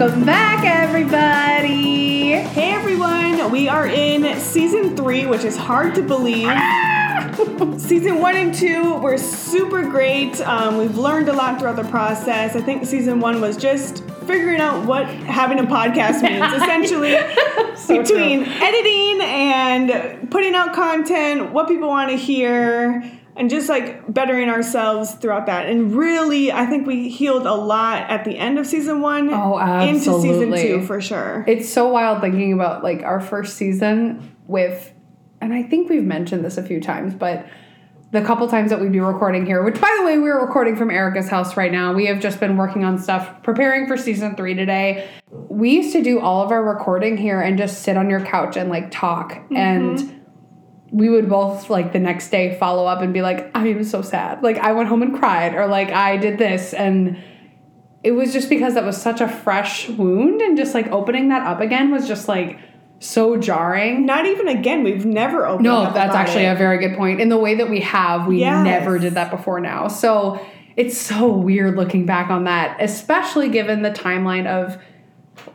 Welcome back, everybody. Hey everyone, we are in season three, which is hard to believe. season one and two were super great. Um, we've learned a lot throughout the process. I think season one was just figuring out what having a podcast means, essentially, So between true. editing and putting out content, what people want to hear. And just like bettering ourselves throughout that. And really, I think we healed a lot at the end of season one Oh, into season two for sure. It's so wild thinking about like our first season with, and I think we've mentioned this a few times, but the couple times that we'd be recording here, which by the way, we're recording from Erica's house right now. We have just been working on stuff, preparing for season three today. We used to do all of our recording here and just sit on your couch and like talk. Mm-hmm. And we would both like the next day follow up and be like, I am so sad. Like I went home and cried, or like I did this. And it was just because that was such a fresh wound and just like opening that up again was just like so jarring. Not even again. We've never opened No, up that's actually it. a very good point. In the way that we have, we Yes. never did that before now. So it's so weird looking back on that, especially given the timeline of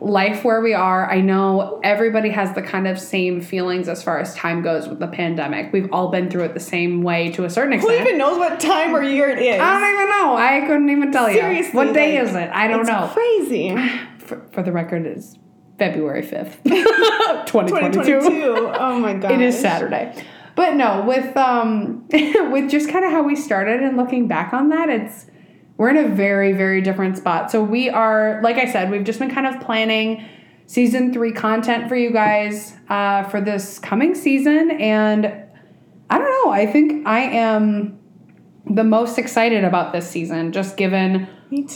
life where we are. I know everybody has the kind of same feelings as far as time goes with the pandemic. We've all been through it the same way to a certain extent. Who even knows what time or year it is? I don't even know. I couldn't even tell you. Seriously, What day like, is it? I don't it's know. Crazy. For, for the record, it's February 5th, 2022. 2022. Oh my god. It is Saturday. But no, with um with just kind of how we started and looking back on that, it's we're in a very very different spot. So we are like I said, we've just been kind of planning season 3 content for you guys uh for this coming season. And I don't know, I think I am the most excited about this season just given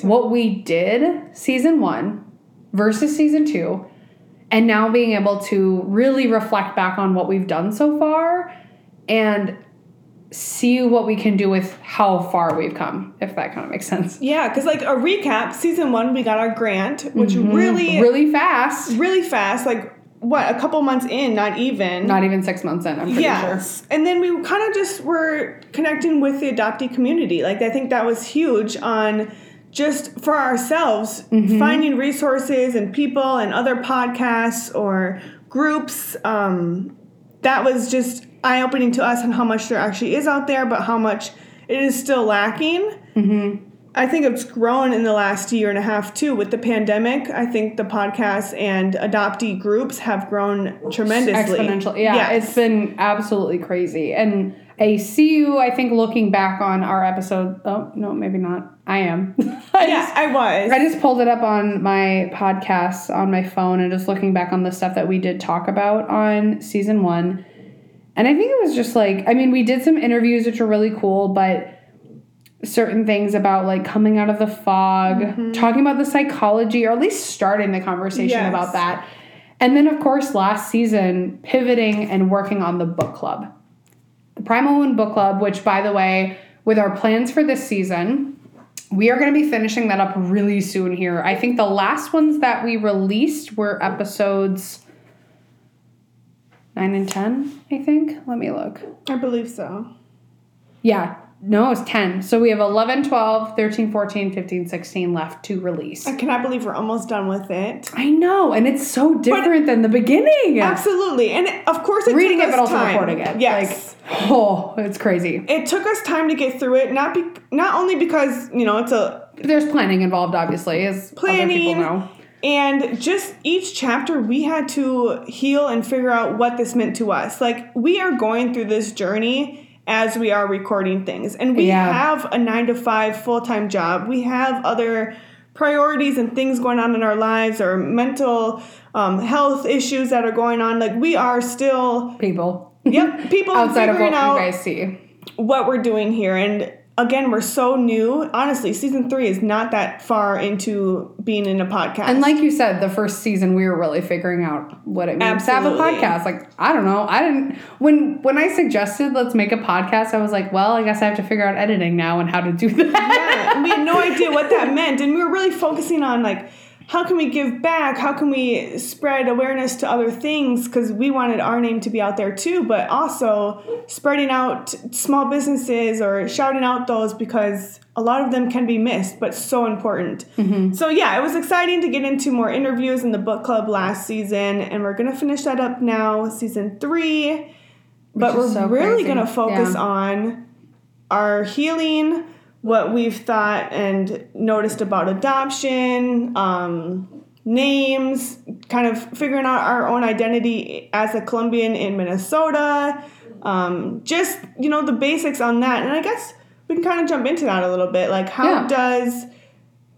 what we did season 1 versus season 2 and now being able to really reflect back on what we've done so far. And see what we can do with how far we've come if that kind of makes sense Yeah, because like a recap, season one we got our grant, which really, Mm-hmm. really fast really fast. Like what, a couple months in, not even. not even six months in i'm pretty yes. And then we kind of just were connecting with the adoptee community. Like I think that was huge on just for ourselves Mm-hmm. finding resources and people and other podcasts or groups. Um, that was just eye opening to us on how much there actually is out there, but how much it is still lacking. Mm-hmm. I think it's grown in the last year and a half too with the pandemic. I think the podcasts and adoptee groups have grown tremendously. exponential yeah Yes. it's been absolutely crazy and i see you i think looking back on our episode oh no maybe not i am I yeah, just- I was. I just pulled it up on my podcast on my phone and just looking back on the stuff that we did talk about on season one. And I think it was just like, I mean, we did some interviews which were really cool, but certain things about like coming out of the fog, mm-hmm. talking about the psychology, or at least starting the conversation Yes. about that. And then, of course, last season, pivoting and working on the book club. The Primal Wound Book Club, which, by the way, with our plans for this season, we are going to be finishing that up really soon here. I think the last ones that we released were episodes 9 and 10, I think. Let me look. I believe so. Yeah, no, it's 10. So we have 11, 12, 13, 14, 15, 16 left to release. I cannot believe we're almost done with it. I know, and it's so different than the beginning. Absolutely. And of course it Reading it, but also time. recording it. Yes. Like, oh, it's crazy. it took us time to get through it, not be, not only because, you know, it's a There's planning involved, obviously, as other people know. And just each chapter, we had to heal and figure out what this meant to us. Like, we are going through this journey as we are recording things. And we Yeah. have a nine to five full time job, we have other priorities and things going on in our lives or mental um, health issues that are going on. Like, we are still, People. yep, people Outside of what figuring out you guys see. what we're doing here. And again, we're so new. Honestly, season three is not that far into being in a podcast. And like you said, the first season we were really figuring out what it means to have a podcast. Like I don't know, I didn't when when I suggested let's make a podcast, I was like, well, I guess I have to figure out editing now and how to do that. yeah, we had no idea what that meant, and we were really focusing on like how can we give back? How can we spread awareness to other things? Because we wanted our name to be out there too, but also spreading out small businesses or shouting out those because a lot of them can be missed, but so important. Mm-hmm. So, yeah, it was exciting to get into more interviews in the book club last season, and we're going to finish that up now, season three. But we're so really going to focus Yeah. on our healing, what we've thought and noticed about adoption, um, names, kind of figuring out our own identity as a Colombian in Minnesota, um, just, you know, the basics on that. And I guess we can kind of jump into that a little bit. Like, how Yeah. does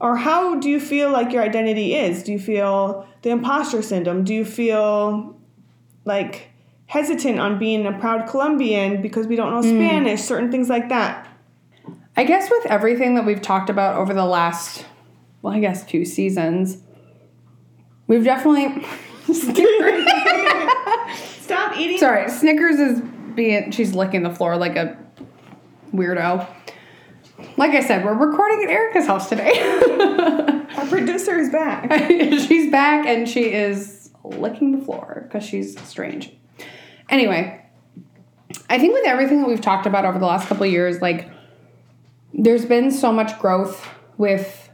or how do you feel like your identity is? Do you feel the imposter syndrome? Do you feel like hesitant on being a proud Colombian because we don't know Spanish? Certain things like that. I guess with everything that we've talked about over the last, well, I guess two seasons, we've definitely. Stop eating. Sorry, Snickers is being. She's licking the floor like a weirdo. Like I said, we're recording at Erica's house today. Our producer is back. she's back and she is licking the floor because she's strange. Anyway, I think with everything that we've talked about over the last couple of years, like there's been so much growth with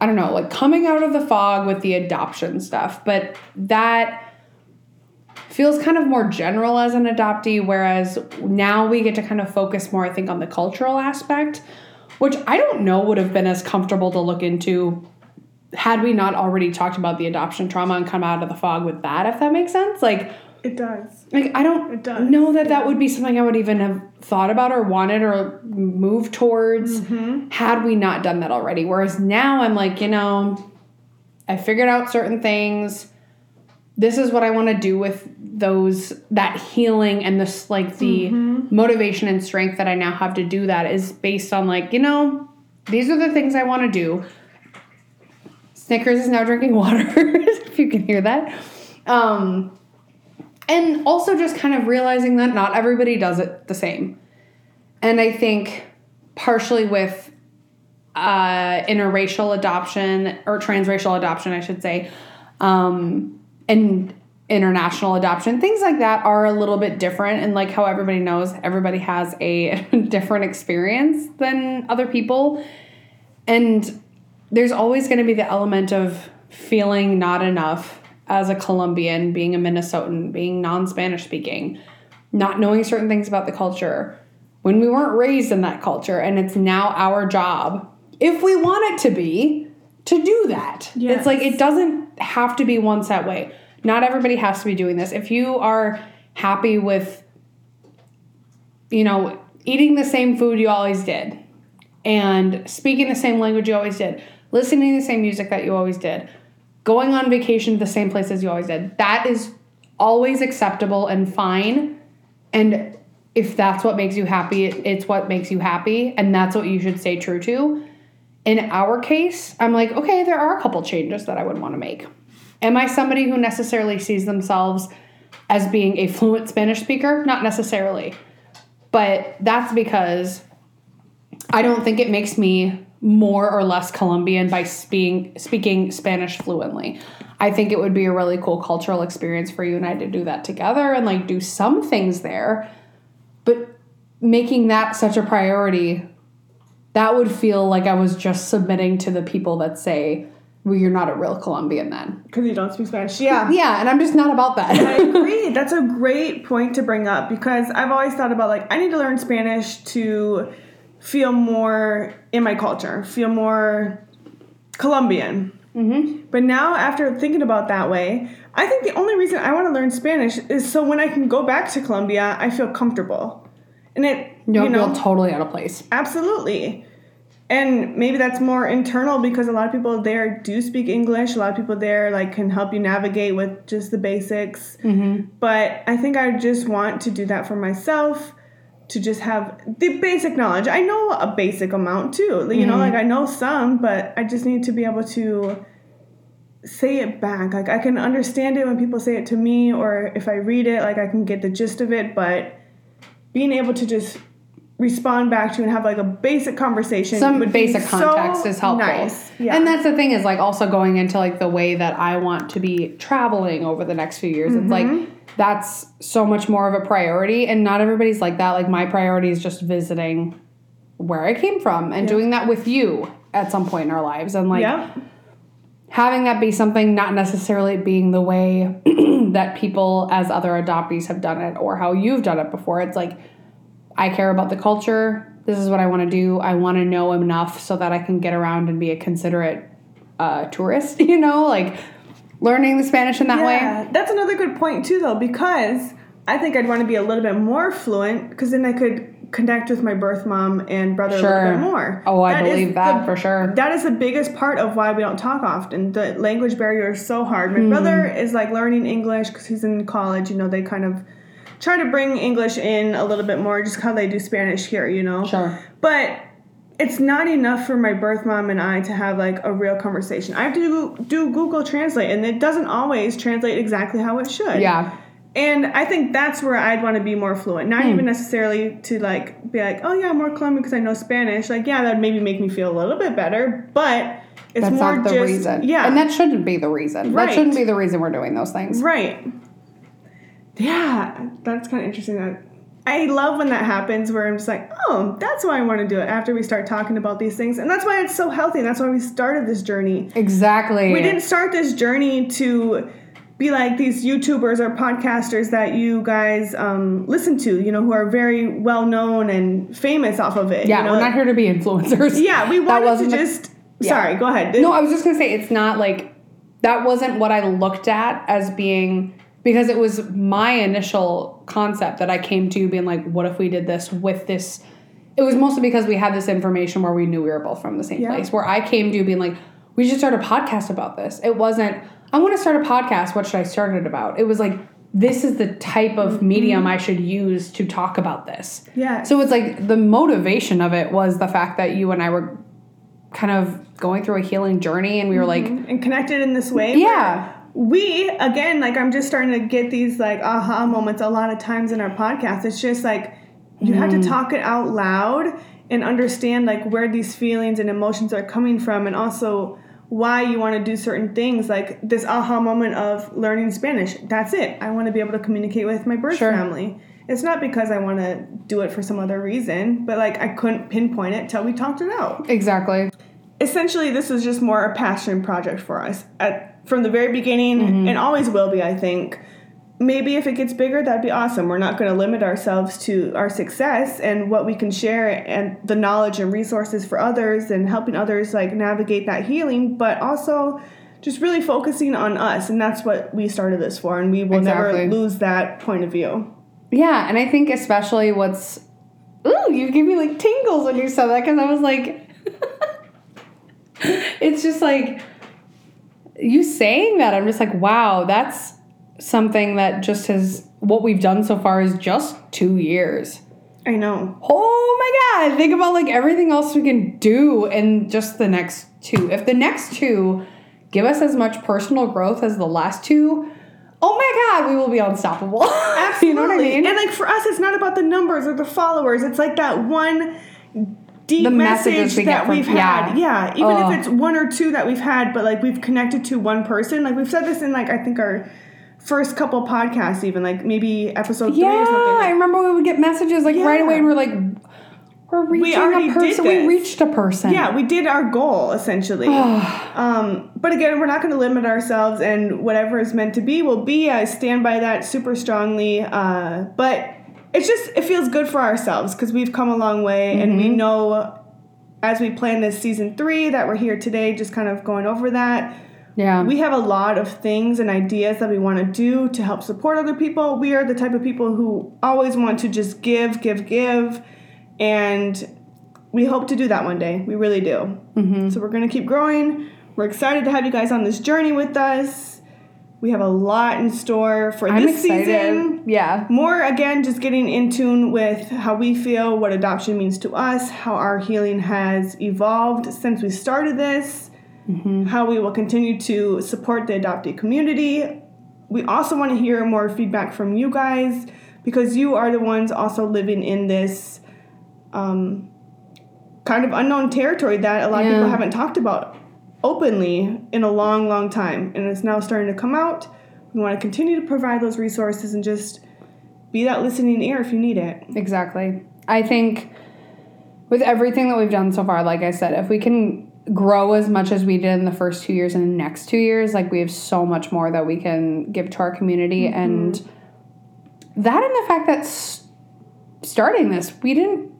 I don't know, like coming out of the fog with the adoption stuff, but that feels kind of more general as an adoptee, whereas now we get to kind of focus more, I think, on the cultural aspect, which I don't know would have been as comfortable to look into had we not already talked about the adoption trauma and come out of the fog with that, if that makes sense. Like, It does. like I don't know that that would be something I would even have thought about or wanted or moved towards Mm-hmm. had we not done that already. Whereas now I'm like, you know, I figured out certain things. This is what I want to do with those that healing and this like the Mm-hmm. motivation and strength that I now have to do that is based on like, you know, these are the things I want to do. Snickers is now drinking water, if you can hear that. Um, and also just kind of realizing that not everybody does it the same. And I think partially with uh, interracial adoption or transracial adoption, I should say, um, and international adoption, things like that are a little bit different. And like how everybody knows, everybody has a different experience than other people. And there's always going to be the element of feeling not enough as a Colombian, being a Minnesotan, being non Spanish speaking, not knowing certain things about the culture when we weren't raised in that culture. And it's now our job, if we want it to be, to do that. It's like it doesn't have to be one set way. Not everybody has to be doing this. If you are happy with, you know, eating the same food you always did, and speaking the same language you always did, listening to the same music that you always did, going on vacation to the same place as you always did. That is always acceptable and fine. And if that's what makes you happy, it's what makes you happy. And that's what you should stay true to. In our case, I'm like, okay, there are a couple changes that I would want to make. Am I somebody who necessarily sees themselves as being a fluent Spanish speaker? Not necessarily. But that's because I don't think it makes me more or less Colombian by speaking speaking Spanish fluently. I think it would be a really cool cultural experience for you and I to do that together and like do some things there. But making that such a priority, that would feel like I was just submitting to the people that say, well, you're not a real Colombian then. Because you don't speak Spanish. Yeah. Yeah, and I'm just not about that. I agree. That's a great point to bring up because I've always thought about like I need to learn Spanish to feel more in my culture, feel more Colombian. Mm-hmm. But now, after thinking about that way, I think the only reason I want to learn Spanish is so when I can go back to Colombia, I feel comfortable, and it you you know feel totally out of place. Absolutely. And maybe that's more internal because a lot of people there do speak English. A lot of people there like can help you navigate with just the basics. But I think I just want to do that for myself to just have the basic knowledge. I know a basic amount too. You know, mm-hmm. like I know some, but I just need to be able to say it back. Like I can understand it when people say it to me or if I read it, like I can get the gist of it, but being able to just respond back to and have like a basic conversation. some basic so context is helpful. Nice. Yeah. And that's the thing is like also going into like the way that I want to be traveling over the next few years. It's Mm-hmm. like that's so much more of a priority and not everybody's like that. Like my priority is just visiting where I came from and doing that with you at some point in our lives and like Yep. having that be something not necessarily being the way that people as other adoptees have done it or how you've done it before. It's like I care about the culture. This is what I want to do. I want to know enough so that I can get around and be a considerate uh, tourist, you know, like learning the Spanish in that way. Yeah, that's another good point too, though, because I think I'd want to be a little bit more fluent, because then I could connect with my birth mom and brother a little bit more. Oh, I That believe that the- for sure. That is the biggest part of why we don't talk often. The language barrier is so hard. My brother is like learning English because he's in college. You know, they kind of try to bring English in a little bit more, just how they do Spanish here. You know, Sure. but it's not enough for my birth mom and I to have like a real conversation. I have to do, do Google Translate, and it doesn't always translate exactly how it should. Yeah. And I think that's where I'd want to be more fluent. Hmm. Not even necessarily to like be like, oh yeah, I'm more Colombian because I know Spanish. Like, yeah, that'd maybe make me feel a little bit better, but it's That's more not the just reason. yeah, And that shouldn't be the reason. Right. That shouldn't be the reason we're doing those things. right. Yeah, that's kind of interesting. That I love when that happens, where I'm just like, oh, that's why I want to do it. After we start talking about these things, and that's why it's so healthy. And that's why we started this journey. Exactly. We didn't start this journey to be like these YouTubers or podcasters that you guys um, listen to, you know, who are very well known and famous off of it. Yeah, you know? we're not here to be influencers. Yeah, we wanted to wasn't the- just. Yeah. Sorry, go ahead. No, I was just gonna say it's not like that wasn't what I looked at as being because it was my initial concept that I came to being like, what if we did this with this? It was mostly because we had this information where we knew we were both from the same Yeah. place. Where I came to being like, we should start a podcast about this. It wasn't, I want to start a podcast. What should I start it about? It was like, this is the type of mm-hmm. medium I should use to talk about this. Yeah. So it's like the motivation of it was the fact that you and I were kind of going through a healing journey and we were like, mm-hmm. and connected in this way. yeah, we again like i'm just starting to get these like aha moments a lot of times in our podcast it's just like you have Mm. to talk it out loud and understand like where these feelings and emotions are coming from and also why you want to do certain things like this aha moment of learning spanish that's it i want to be able to communicate with my birth Sure. family it's not because i want to do it for some other reason but like i couldn't pinpoint it till we talked it out exactly. essentially this is just more a passion project for us at from the very beginning mm-hmm. and always will be i think. Maybe if it gets bigger that'd be awesome. We're not going to limit ourselves to our success and what we can share and the knowledge and resources for others and helping others like navigate that healing but also just really focusing on us and that's what we started this for and we will Exactly. never lose that point of view. Yeah, and I think especially what's ooh, you give me like tingles when you said that because I was like, it's just like you saying that. I'm just like, wow, that's something that just has what we've done so far is just two years. i know Oh my god, think about like everything else we can do in just the next two. If the next two give us as much personal growth as the last two, oh my god, we will be unstoppable. Absolutely. you know what I mean? And like for us, it's not about the numbers or the followers. It's like that one deep The messages message we that from- we've had. yeah. Yeah. Even Oh. if it's one or two that we've had, but like we've connected to one person. Like we've said this in like I think our first couple podcasts, even like maybe episode three or yeah, something. I remember we would get messages like right away and we're like, we're reaching already a did person. We reached a person. yeah, we did our goal essentially. um, but again, we're not going to limit ourselves, and whatever is meant to be will be. I stand by that super strongly. Uh, but it's just it feels good for ourselves because we've come a long way, and we know as we plan this season three that we're here today, just kind of going over that. Yeah. We have a lot of things and ideas that we want to do to help support other people. We are the type of people who always want to just give, give, give. And we hope to do that one day. We really do. Mm-hmm. So we're going to keep growing. We're excited to have you guys on this journey with us. We have a lot in store for I'm this excited. season. Yeah. More again, just getting in tune with how we feel, what adoption means to us, how our healing has evolved since we started this, how we will continue to support the adoptee community. We also want to hear more feedback from you guys because you are the ones also living in this um, kind of unknown territory that a lot of people haven't talked about openly in a long, long time. And it's now starting to come out. We want to continue to provide those resources and just be that listening ear if you need it. Exactly. I think with everything that we've done so far, like I said, if we can grow as much as we did in the first two years and the next two years, like we have so much more that we can give to our community. Mm-hmm. And that and the fact that starting this, we didn't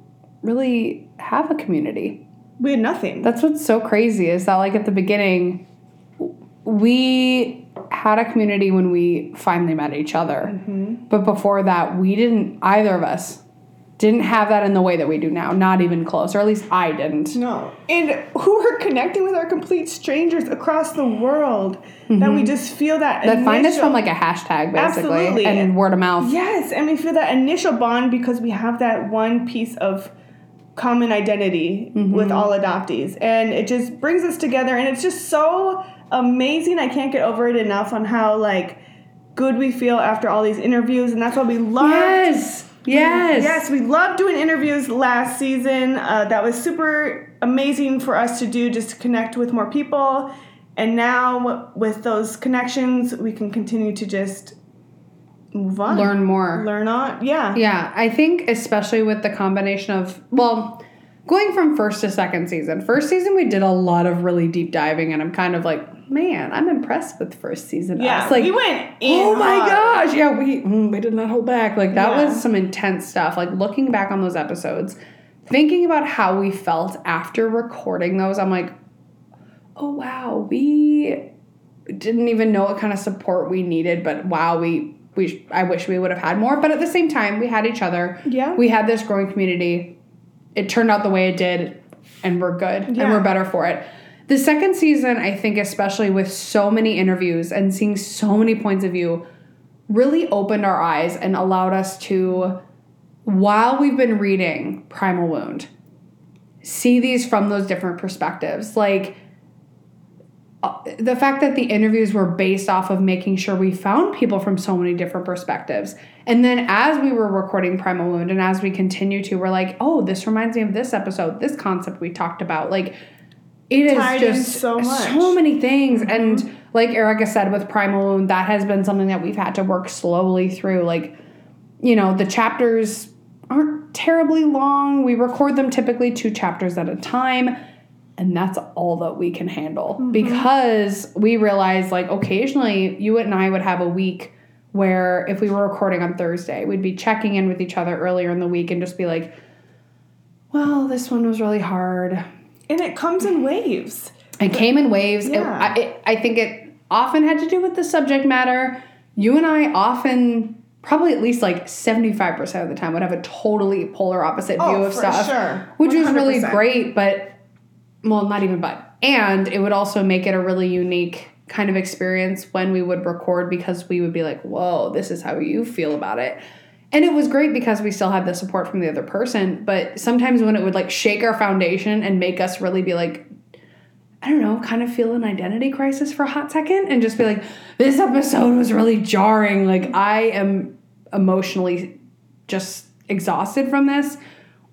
really have a community. We had nothing. That's what's so crazy is that like at the beginning, we had a community when we finally met each other. But before that, we didn't either of us didn't have that in the way that we do now. Not even close, or at least I didn't. No. And who are connecting with our complete strangers across the world that we just feel that Mm-hmm. That find us from like a hashtag basically Absolutely. and word of mouth. Yes, and we feel that initial bond because we have that one piece of common identity with all adoptees. And it just brings us together and it's just so amazing. I can't get over it enough on how like good we feel after all these interviews and that's why we love Yes. Yes. Yes, we loved doing interviews last season. Uh, that was super amazing for us to do just to connect with more people. And now, with those connections, we can continue to just move on. Learn more. Learn on. Yeah. Yeah, I think especially with the combination of well, going from first to second season. First season we did a lot of really deep diving, and I'm kind of like, man, I'm impressed with first season. Yeah. us. like we went in. Oh my hard. gosh! Yeah, we mm, we did not hold back. Like that Yeah. was some intense stuff. Like looking back on those episodes, thinking about how we felt after recording those, I'm like, oh wow, we didn't even know what kind of support we needed, but wow, we we I wish we would have had more. But at the same time, we had each other. Yeah. we had this growing community. It turned out the way it did, and we're good, and we're better for it. The second season, I think, especially with so many interviews and seeing so many points of view, really opened our eyes and allowed us to, while we've been reading Primal Wound, see these from those different perspectives. Like the fact that the interviews were based off of making sure we found people from so many different perspectives. And then as we were recording Primal Wound and as we continue to, we're like, oh, this reminds me of this episode, this concept we talked about. Like, it is just so much. so many things. Mm-hmm. And like Erica said with Primal Wound, that has been something that we've had to work slowly through. Like, you know, the chapters aren't terribly long. We record them typically two chapters at a time. And that's all that we can handle mm-hmm. because we realize, like, occasionally you and I would have a week where if we were recording on Thursday, we'd be checking in with each other earlier in the week and just be like, well, this one was really hard. And it comes in waves. It came in waves. It- I, it, I think it often had to do with the subject matter. You and I often, probably at least like 75% of the time, would have a totally polar opposite Oh, view of for stuff. sure. Which was really great, but, well, not even but. And it would also make it a really unique kind of experience when we would record because we would be like, whoa, this is how you feel about it. And it was great because we still had the support from the other person, but sometimes when it would like shake our foundation and make us really be like, I don't know, kind of feel an identity crisis for a hot second and just be like, this episode was really jarring. Like, I am emotionally just exhausted from this.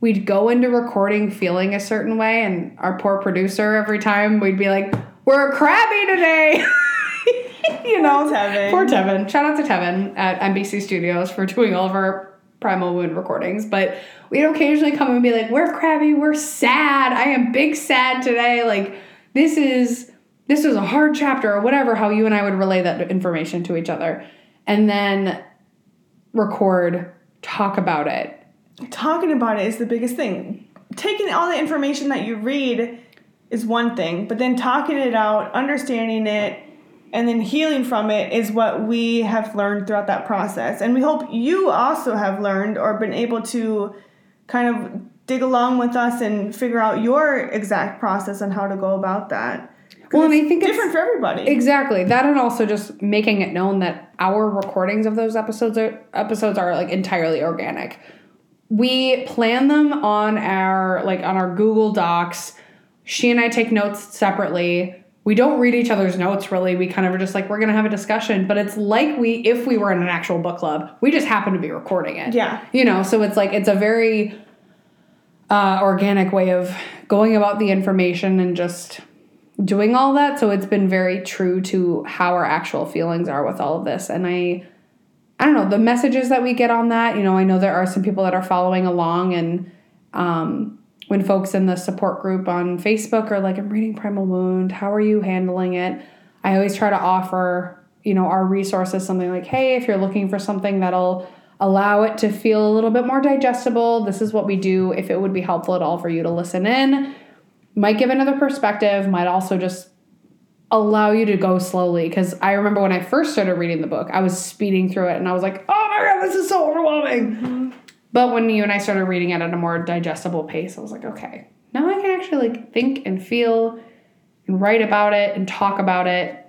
We'd go into recording feeling a certain way, and our poor producer, every time we'd be like, we're crabby today. you know, Poor Tevin. Poor Tevin. Shout out to Tevin at NBC Studios for doing all of our Primal Wound recordings. But we'd occasionally come and be like, we're crabby, we're sad. I am big sad today. Like, this is this is a hard chapter or whatever, how you and I would relay that information to each other. And then record, talk about it. Talking about it is the biggest thing. Taking all the information that you read is one thing, but then talking it out, understanding it, and then healing from it is what we have learned throughout that process. And we hope you also have learned or been able to kind of dig along with us and figure out your exact process on how to go about that. Well, and I think it's- different for everybody. Exactly. That and also just making it known that our recordings of those episodes are episodes are like entirely organic. We plan them on our like on our Google Docs. She and I take notes separately. We don't read each other's notes really. We kind of are just like we're going to have a discussion, but it's like we if we were in an actual book club. We just happen to be recording it. Yeah. You know, so it's like it's a very uh, organic way of going about the information and just doing all that. So it's been very true to how our actual feelings are with all of this. And I, I don't know the messages that we get on that. You know, I know there are some people that are following along, and um, when folks in the support group on Facebook are like, "I'm reading Primal Wound. How are you handling it?" I always try to offer, you know, our resources something like, "Hey, if you're looking for something that'll allow it to feel a little bit more digestible. This is what we do. If it would be helpful at all for you to listen in, might give another perspective, might also just allow you to go slowly. Because I remember when I first started reading the book, I was speeding through it and I was like, oh my God, this is so overwhelming. Mm-hmm. But when you and I started reading it at a more digestible pace, I was like, okay, now I can actually like think and feel and write about it and talk about it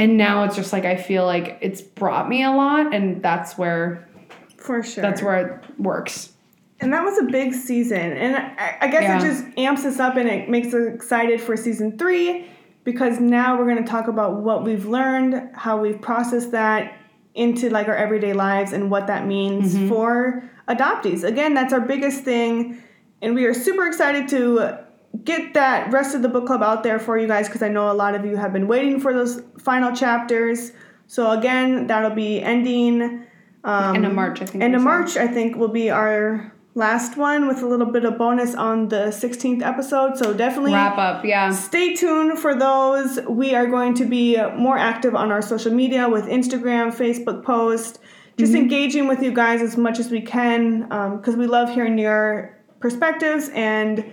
and now it's just like I feel like it's brought me a lot, and that's where, for sure, that's where it works. And that was a big season, and I, I guess yeah. it just amps us up and it makes us excited for season three because now we're going to talk about what we've learned, how we've processed that into like our everyday lives, and what that means mm-hmm. for adoptees. Again, that's our biggest thing, and we are super excited to get that rest of the book club out there for you guys because I know a lot of you have been waiting for those final chapters. So again, that'll be ending um, end of March. I think. End of March, I think, will be our last one with a little bit of bonus on the 16th episode. So definitely wrap up. Yeah. Stay tuned for those. We are going to be more active on our social media with Instagram, Facebook post, just mm-hmm. engaging with you guys as much as we can because um, we love hearing your perspectives and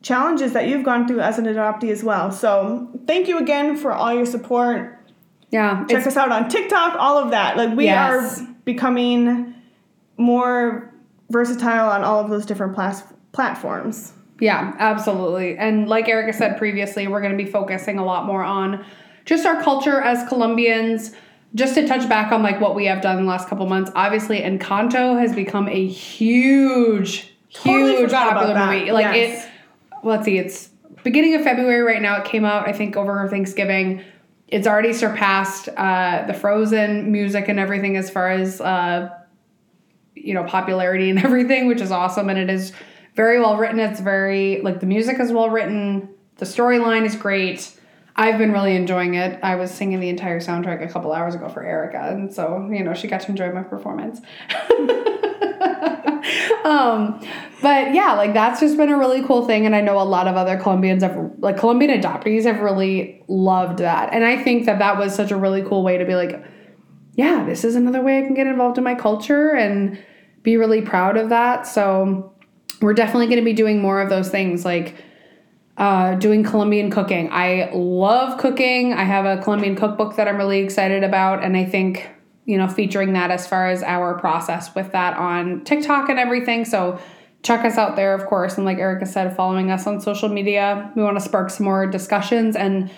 challenges that you've gone through as an adoptee as well. So thank you again for all your support. Yeah. Check us out on TikTok, all of that. Like we yes. are becoming more versatile on all of those different plas- platforms. Yeah, absolutely. And like Erica said previously, we're going to be focusing a lot more on just our culture as Colombians. Just to touch back on like what we have done in the last couple months, obviously Encanto has become a huge, totally huge popular movie. Like yes. it let's see, it's beginning of February right now. It came out, I think, over Thanksgiving. It's already surpassed uh, the Frozen music and everything as far as uh, you know popularity and everything, which is awesome. And it is very well written. It's very like the music is well written. The storyline is great. I've been really enjoying it. I was singing the entire soundtrack a couple hours ago for Erica, and so you know she got to enjoy my performance. um, but yeah, like that's just been a really cool thing, and I know a lot of other Colombians have, like Colombian adoptees, have really loved that, and I think that that was such a really cool way to be like, yeah, this is another way I can get involved in my culture and be really proud of that. So we're definitely going to be doing more of those things, like. Uh, doing Colombian cooking. I love cooking. I have a Colombian cookbook that I'm really excited about, and I think you know, featuring that as far as our process with that on TikTok and everything. So check us out there, of course. And like Erica said, following us on social media. We want to spark some more discussions. And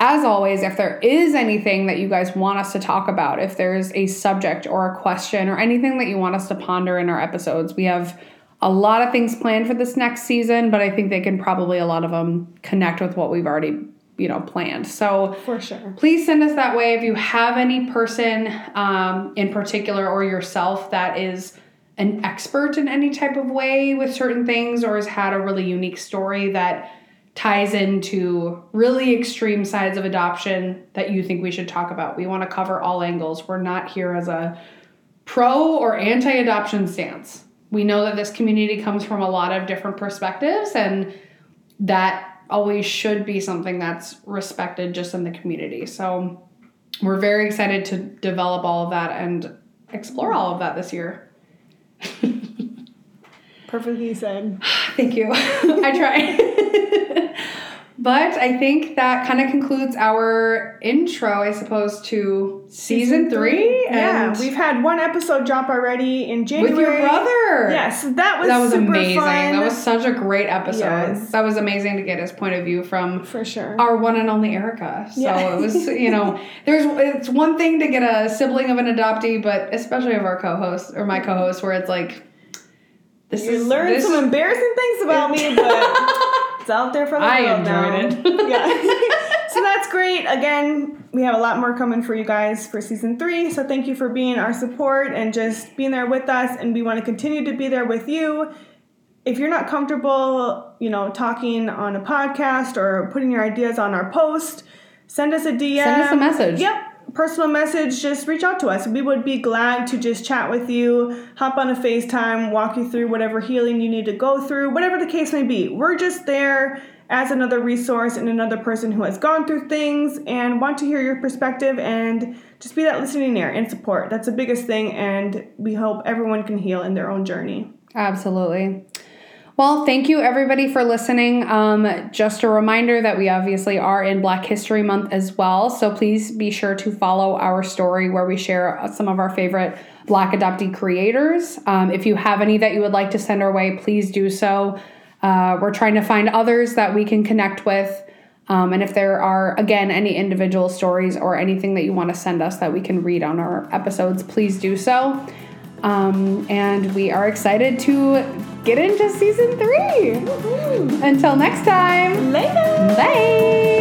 as always, if there is anything that you guys want us to talk about, if there's a subject or a question or anything that you want us to ponder in our episodes, we have a lot of things planned for this next season, but I think they can probably a lot of them connect with what we've already you know planned. So for sure. please send us that way. If you have any person um, in particular or yourself that is an expert in any type of way with certain things or has had a really unique story that ties into really extreme sides of adoption that you think we should talk about we want to cover all angles we're not here as a pro or anti-adoption stance we know that this community comes from a lot of different perspectives and that always should be something that's respected just in the community. So we're very excited to develop all of that and explore all of that this year. Perfectly said. Thank you. I try. But I think that kind of concludes our intro, I suppose, to season, season three. yeah, we've had one episode drop already in January. With your brother. Yes, that was that was amazing. Fun. That was such a great episode. Yes. That was amazing to get his point of view from for sure our one and only Erica. So yeah. it was, you know, there's it's one thing to get a sibling of an adoptee, but especially of our co-host or my co-host, where it's like. This you is, learned this, some embarrassing things about me, but it's out there for the I world now. it. yeah. so that's great. Again, we have a lot more coming for you guys for season three. So thank you for being our support and just being there with us. And we want to continue to be there with you. if you're not comfortable, you know, talking on a podcast or putting your ideas on our post, send us a DM. Send us a message. Yep. Personal message, just reach out to us. We would be glad to just chat with you, hop on a FaceTime, walk you through whatever healing you need to go through, whatever the case may be. We're just there as another resource and another person who has gone through things and want to hear your perspective and just be that listening ear and support. That's the biggest thing, and we hope everyone can heal in their own journey. Absolutely. Well, thank you everybody for listening. Um, just a reminder that we obviously are in Black History Month as well. So please be sure to follow our story where we share some of our favorite Black adoptee creators. Um, if you have any that you would like to send our way, please do so. Uh, we're trying to find others that we can connect with. Um, and if there are, again, any individual stories or anything that you want to send us that we can read on our episodes, please do so. Um, and we are excited to get into season 3 Until next time. Later. Bye.